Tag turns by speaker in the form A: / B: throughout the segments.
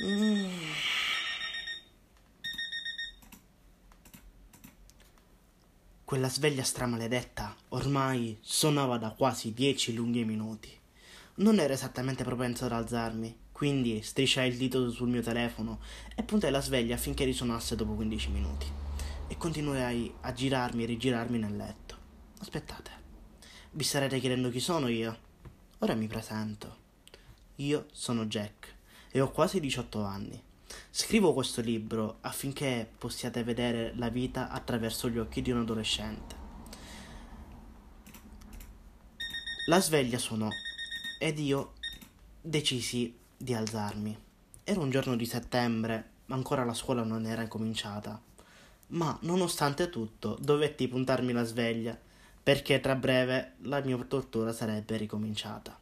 A: Mm. Quella sveglia stramaledetta ormai suonava da quasi dieci lunghi minuti. Non ero esattamente propenso ad alzarmi, quindi strisciai il dito sul mio telefono e puntai la sveglia affinché risuonasse dopo 15 minuti. E continuai a girarmi e rigirarmi nel letto. Aspettate, vi starete chiedendo chi sono io? Ora mi presento. Io sono Jack e ho quasi 18 anni. Scrivo questo libro affinché possiate vedere la vita attraverso gli occhi di un adolescente. La sveglia suonò ed io decisi di alzarmi. Era un giorno di settembre, ancora la scuola non era cominciata. Ma nonostante tutto, dovetti puntarmi la sveglia perché tra breve la mia tortura sarebbe ricominciata.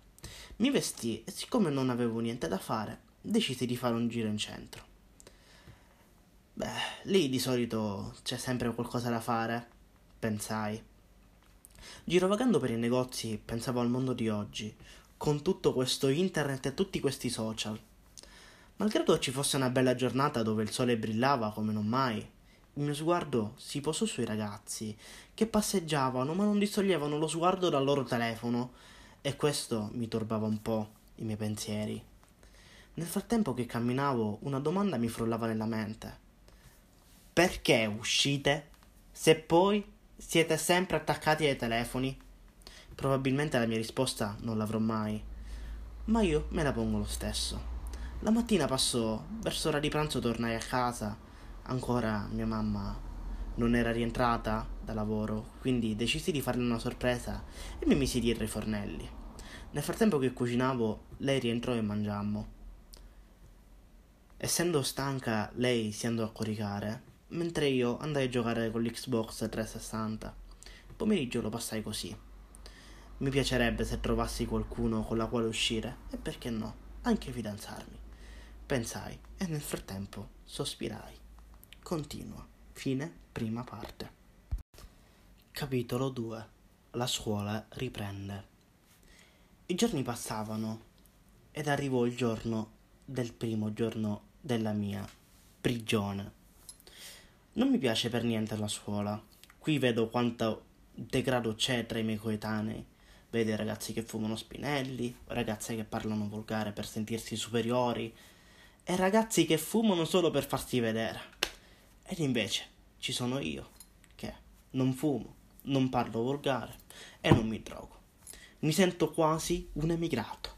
A: Mi vestì e siccome non avevo niente da fare, decisi di fare un giro in centro. Beh, lì di solito c'è sempre qualcosa da fare, pensai. Girovagando per i negozi, pensavo al mondo di oggi, con tutto questo internet e tutti questi social. Malgrado ci fosse una bella giornata dove il sole brillava come non mai, il mio sguardo si posò sui ragazzi che passeggiavano ma non distoglievano lo sguardo dal loro telefono e questo mi turbava un po' i miei pensieri. Nel frattempo che camminavo, una domanda mi frullava nella mente. Perché uscite? Se poi siete sempre attaccati ai telefoni? Probabilmente la mia risposta non l'avrò mai, ma io me la pongo lo stesso. La mattina passò, verso ora di pranzo tornai a casa, ancora mia mamma non era rientrata da lavoro, quindi decisi di farle una sorpresa e mi misi dietro i fornelli. Nel frattempo che cucinavo, lei rientrò e mangiammo. Essendo stanca, lei si andò a coricare, mentre io andai a giocare con l'Xbox 360. Il pomeriggio lo passai così. Mi piacerebbe se trovassi qualcuno con la quale uscire e perché no, anche fidanzarmi. Pensai e nel frattempo sospirai. Continua. Fine prima parte. Capitolo 2. La scuola riprende. I giorni passavano ed arrivò il giorno del primo giorno della mia prigione. Non mi piace per niente la scuola. Qui vedo quanto degrado c'è tra i miei coetanei. Vedo ragazzi che fumano spinelli, ragazze che parlano volgare per sentirsi superiori e ragazzi che fumano solo per farsi vedere. Ed invece ci sono io, che non fumo, non parlo volgare e non mi drogo. Mi sento quasi un emigrato.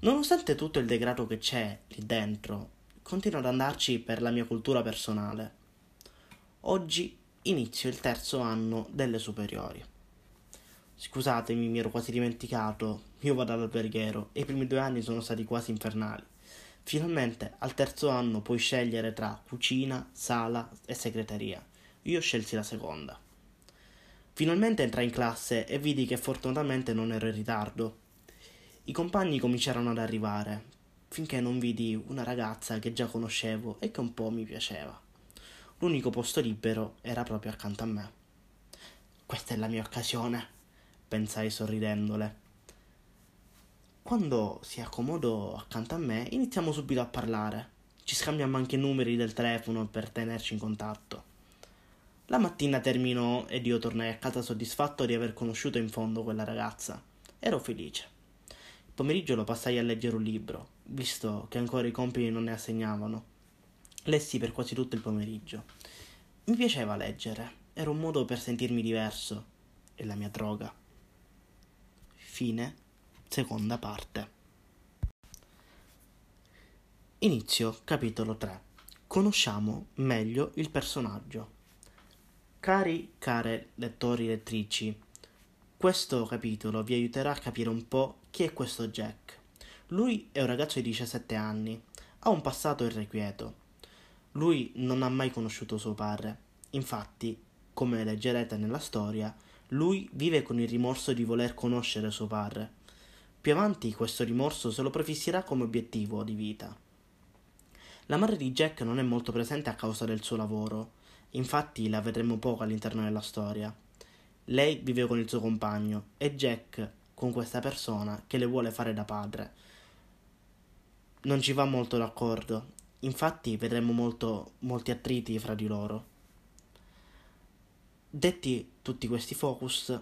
A: Nonostante tutto il degrado che c'è lì dentro, continuo ad andarci per la mia cultura personale. Oggi inizio il terzo anno delle superiori. Scusatemi, mi ero quasi dimenticato, io vado all'alberghiero e i primi due anni sono stati quasi infernali. Finalmente al terzo anno puoi scegliere tra cucina, sala e segreteria. Io scelsi la seconda. Finalmente entrai in classe e vidi che fortunatamente non ero in ritardo. I compagni cominciarono ad arrivare, finché non vidi una ragazza che già conoscevo e che un po' mi piaceva. L'unico posto libero era proprio accanto a me. Questa è la mia occasione, pensai sorridendole. Quando si accomodò accanto a me, iniziamo subito a parlare. Ci scambiamo anche i numeri del telefono per tenerci in contatto. La mattina terminò ed io tornai a casa soddisfatto di aver conosciuto in fondo quella ragazza. Ero felice. Pomeriggio lo passai a leggere un libro, visto che ancora i compiti non ne assegnavano. Lessi per quasi tutto il pomeriggio. Mi piaceva leggere, era un modo per sentirmi diverso. E la mia droga. Fine, seconda parte. Inizio capitolo 3. Conosciamo meglio il personaggio. Cari care lettori e lettrici, questo capitolo vi aiuterà a capire un po' chi è questo Jack. Lui è un ragazzo di 17 anni, ha un passato irrequieto. Lui non ha mai conosciuto suo padre. Infatti, come leggerete nella storia, lui vive con il rimorso di voler conoscere suo padre. Più avanti questo rimorso se lo prefisserà come obiettivo di vita. La madre di Jack non è molto presente a causa del suo lavoro, infatti la vedremo poco all'interno della storia. Lei vive con il suo compagno e Jack con questa persona che le vuole fare da padre. non ci va molto d'accordo, infatti vedremo molto, molti attriti fra di loro. Detti tutti questi focus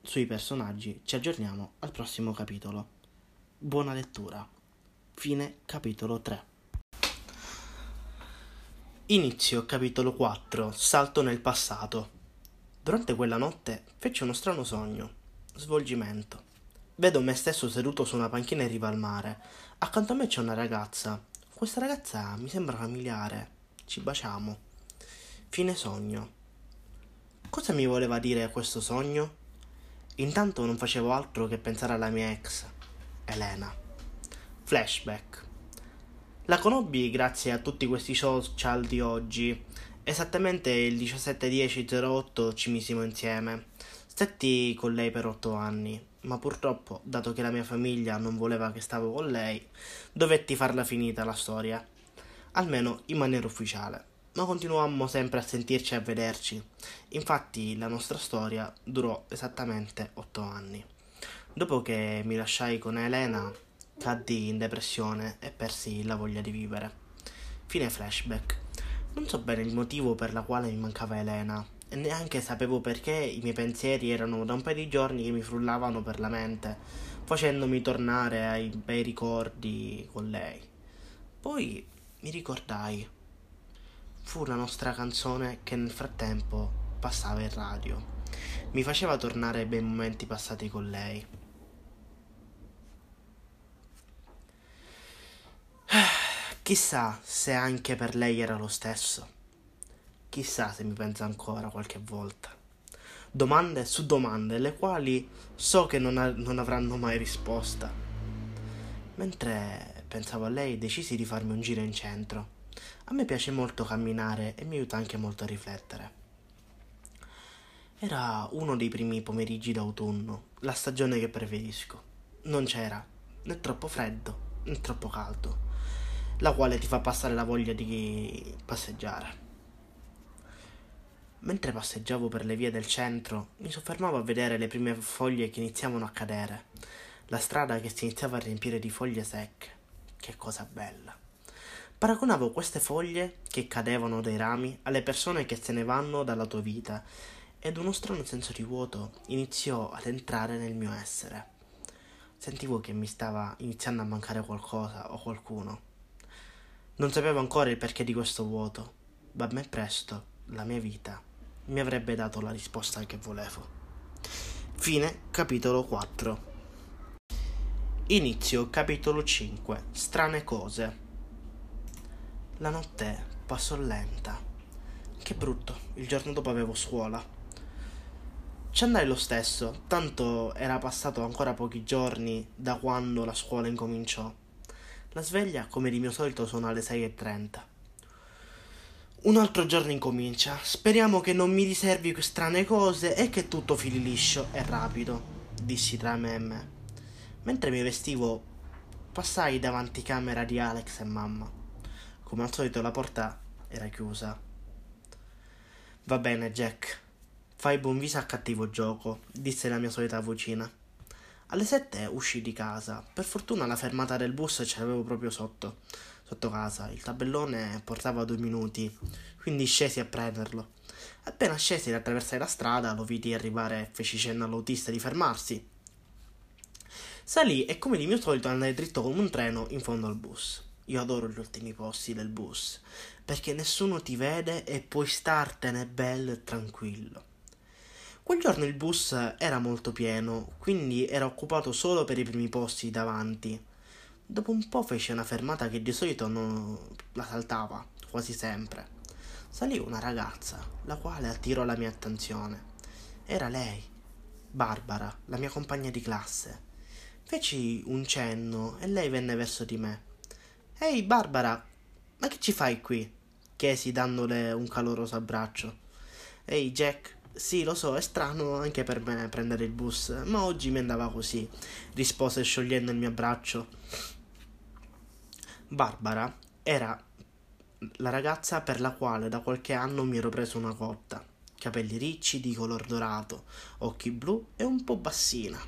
A: sui personaggi, ci aggiorniamo al prossimo capitolo. Buona lettura. Fine capitolo 3. Inizio capitolo 4. Salto nel passato. Durante quella notte feci uno strano sogno. Svolgimento. Vedo me stesso seduto su una panchina in riva al mare. Accanto a me c'è una ragazza. Questa ragazza mi sembra familiare. Ci baciamo. Fine sogno. Cosa mi voleva dire questo sogno? Intanto non facevo altro che pensare alla mia ex, Elena. Flashback. La conobbi grazie a tutti questi social di oggi. Esattamente il 17-10-08 ci misimo insieme. Stetti con lei per otto anni, ma purtroppo, dato che la mia famiglia non voleva che stavo con lei, dovetti farla finita la storia. Almeno in maniera ufficiale ma continuammo sempre a sentirci e a vederci. Infatti la nostra storia durò esattamente otto anni. Dopo che mi lasciai con Elena, caddi in depressione e persi la voglia di vivere. Fine flashback. Non so bene il motivo per la quale mi mancava Elena e neanche sapevo perché i miei pensieri erano da un paio di giorni che mi frullavano per la mente, facendomi tornare ai bei ricordi con lei. Poi mi ricordai fu la nostra canzone che nel frattempo passava in radio. Mi faceva tornare ai bei momenti passati con lei. Chissà se anche per lei era lo stesso. Chissà se mi pensa ancora qualche volta. Domande su domande, le quali so che non, ha- non avranno mai risposta. Mentre pensavo a lei, decisi di farmi un giro in centro a me piace molto camminare e mi aiuta anche molto a riflettere. Era uno dei primi pomeriggi d'autunno, la stagione che preferisco. Non c'era né troppo freddo né troppo caldo, la quale ti fa passare la voglia di passeggiare. Mentre passeggiavo per le vie del centro, mi soffermavo a vedere le prime foglie che iniziavano a cadere, la strada che si iniziava a riempire di foglie secche. Che cosa bella. Paragonavo queste foglie che cadevano dai rami alle persone che se ne vanno dalla tua vita ed uno strano senso di vuoto iniziò ad entrare nel mio essere. Sentivo che mi stava iniziando a mancare qualcosa o qualcuno. Non sapevo ancora il perché di questo vuoto, ma ben presto la mia vita mi avrebbe dato la risposta che volevo. Fine capitolo 4. Inizio capitolo 5. Strane cose. La notte passò lenta. Che brutto, il giorno dopo avevo scuola. Ci andai lo stesso, tanto era passato ancora pochi giorni da quando la scuola incominciò. La sveglia, come di mio solito, suona alle 6.30. Un altro giorno incomincia. Speriamo che non mi riservi strane cose e che tutto fili liscio e rapido, dissi tra me e me. Mentre mi vestivo, passai davanti camera di Alex e mamma. Come al solito la porta era chiusa. Va bene, Jack. Fai buon viso a cattivo gioco, disse la mia solita vocina. Alle sette uscì di casa. Per fortuna la fermata del bus ce l'avevo proprio sotto, sotto casa. Il tabellone portava due minuti, quindi scesi a prenderlo. Appena scesi ed attraversai la strada, lo vidi arrivare e feci cenno all'autista di fermarsi. Salì e come di mio solito andai dritto come un treno in fondo al bus. Io adoro gli ultimi posti del bus, perché nessuno ti vede e puoi startene bello e tranquillo. Quel giorno il bus era molto pieno, quindi era occupato solo per i primi posti davanti. Dopo un po' fece una fermata che di solito non la saltava, quasi sempre. Salì una ragazza, la quale attirò la mia attenzione. Era lei, Barbara, la mia compagna di classe. Feci un cenno e lei venne verso di me. Ehi Barbara, ma che ci fai qui? chiesi dandole un caloroso abbraccio. Ehi Jack, sì, lo so, è strano anche per me prendere il bus, ma oggi mi andava così, rispose sciogliendo il mio abbraccio. Barbara era la ragazza per la quale da qualche anno mi ero preso una cotta. Capelli ricci di color dorato, occhi blu e un po' bassina.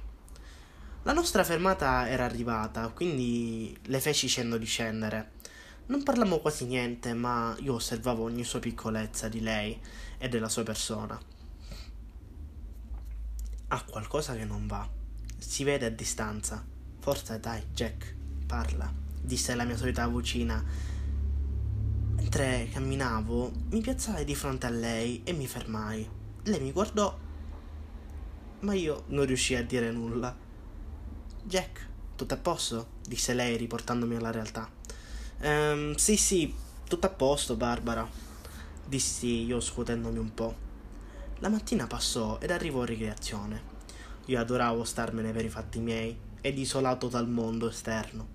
A: La nostra fermata era arrivata, quindi le feci cenno di scendere. Non parlammo quasi niente, ma io osservavo ogni sua piccolezza di lei e della sua persona. Ha qualcosa che non va. Si vede a distanza. Forza, dai, Jack, parla, disse la mia solita vocina. Mentre camminavo, mi piazzai di fronte a lei e mi fermai. Lei mi guardò, ma io non riuscii a dire nulla. Jack, tutto a posto? disse lei riportandomi alla realtà. Ehm, sì, sì, tutto a posto, Barbara, dissi io scuotendomi un po'. La mattina passò ed arrivò a ricreazione. Io adoravo starmene per i fatti miei ed isolato dal mondo esterno.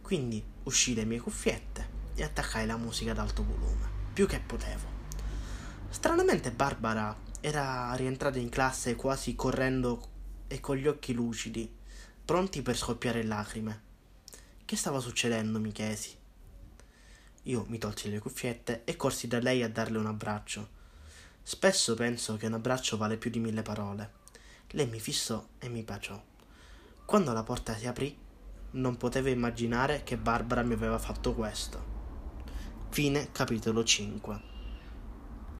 A: Quindi uscii le mie cuffiette e attaccai la musica ad alto volume, più che potevo. Stranamente Barbara era rientrata in classe quasi correndo e con gli occhi lucidi pronti per scoppiare lacrime. Che stava succedendo? mi chiesi. Io mi tolsi le cuffiette e corsi da lei a darle un abbraccio. Spesso penso che un abbraccio vale più di mille parole. Lei mi fissò e mi baciò. Quando la porta si aprì, non potevo immaginare che Barbara mi aveva fatto questo. Fine capitolo 5